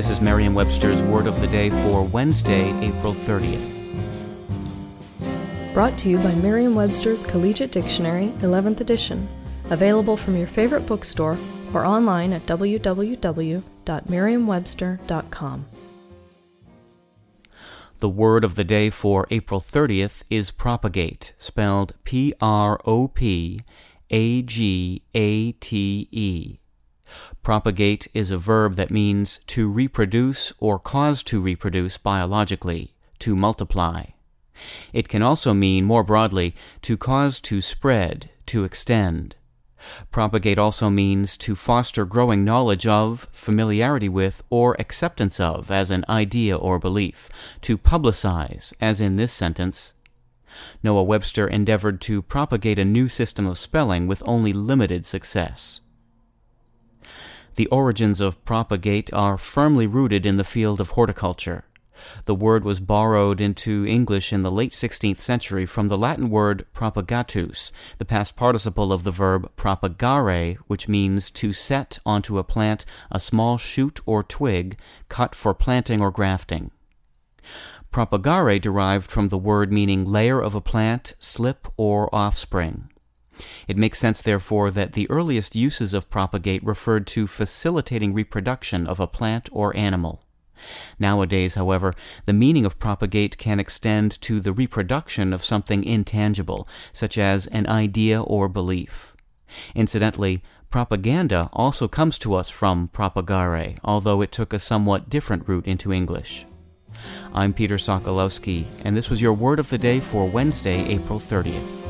This is Merriam Webster's Word of the Day for Wednesday, April 30th. Brought to you by Merriam Webster's Collegiate Dictionary, 11th edition. Available from your favorite bookstore or online at www.merriam-webster.com. The word of the day for April 30th is propagate, spelled P R O P A G A T E. Propagate is a verb that means to reproduce or cause to reproduce biologically, to multiply. It can also mean, more broadly, to cause to spread, to extend. Propagate also means to foster growing knowledge of, familiarity with, or acceptance of as an idea or belief, to publicize, as in this sentence. Noah Webster endeavored to propagate a new system of spelling with only limited success. The origins of propagate are firmly rooted in the field of horticulture. The word was borrowed into English in the late 16th century from the Latin word propagatus, the past participle of the verb propagare, which means to set onto a plant a small shoot or twig cut for planting or grafting. Propagare derived from the word meaning layer of a plant, slip, or offspring. It makes sense, therefore, that the earliest uses of propagate referred to facilitating reproduction of a plant or animal. Nowadays, however, the meaning of propagate can extend to the reproduction of something intangible, such as an idea or belief. Incidentally, propaganda also comes to us from propagare, although it took a somewhat different route into English. I'm Peter Sokolowski, and this was your word of the day for Wednesday, April 30th.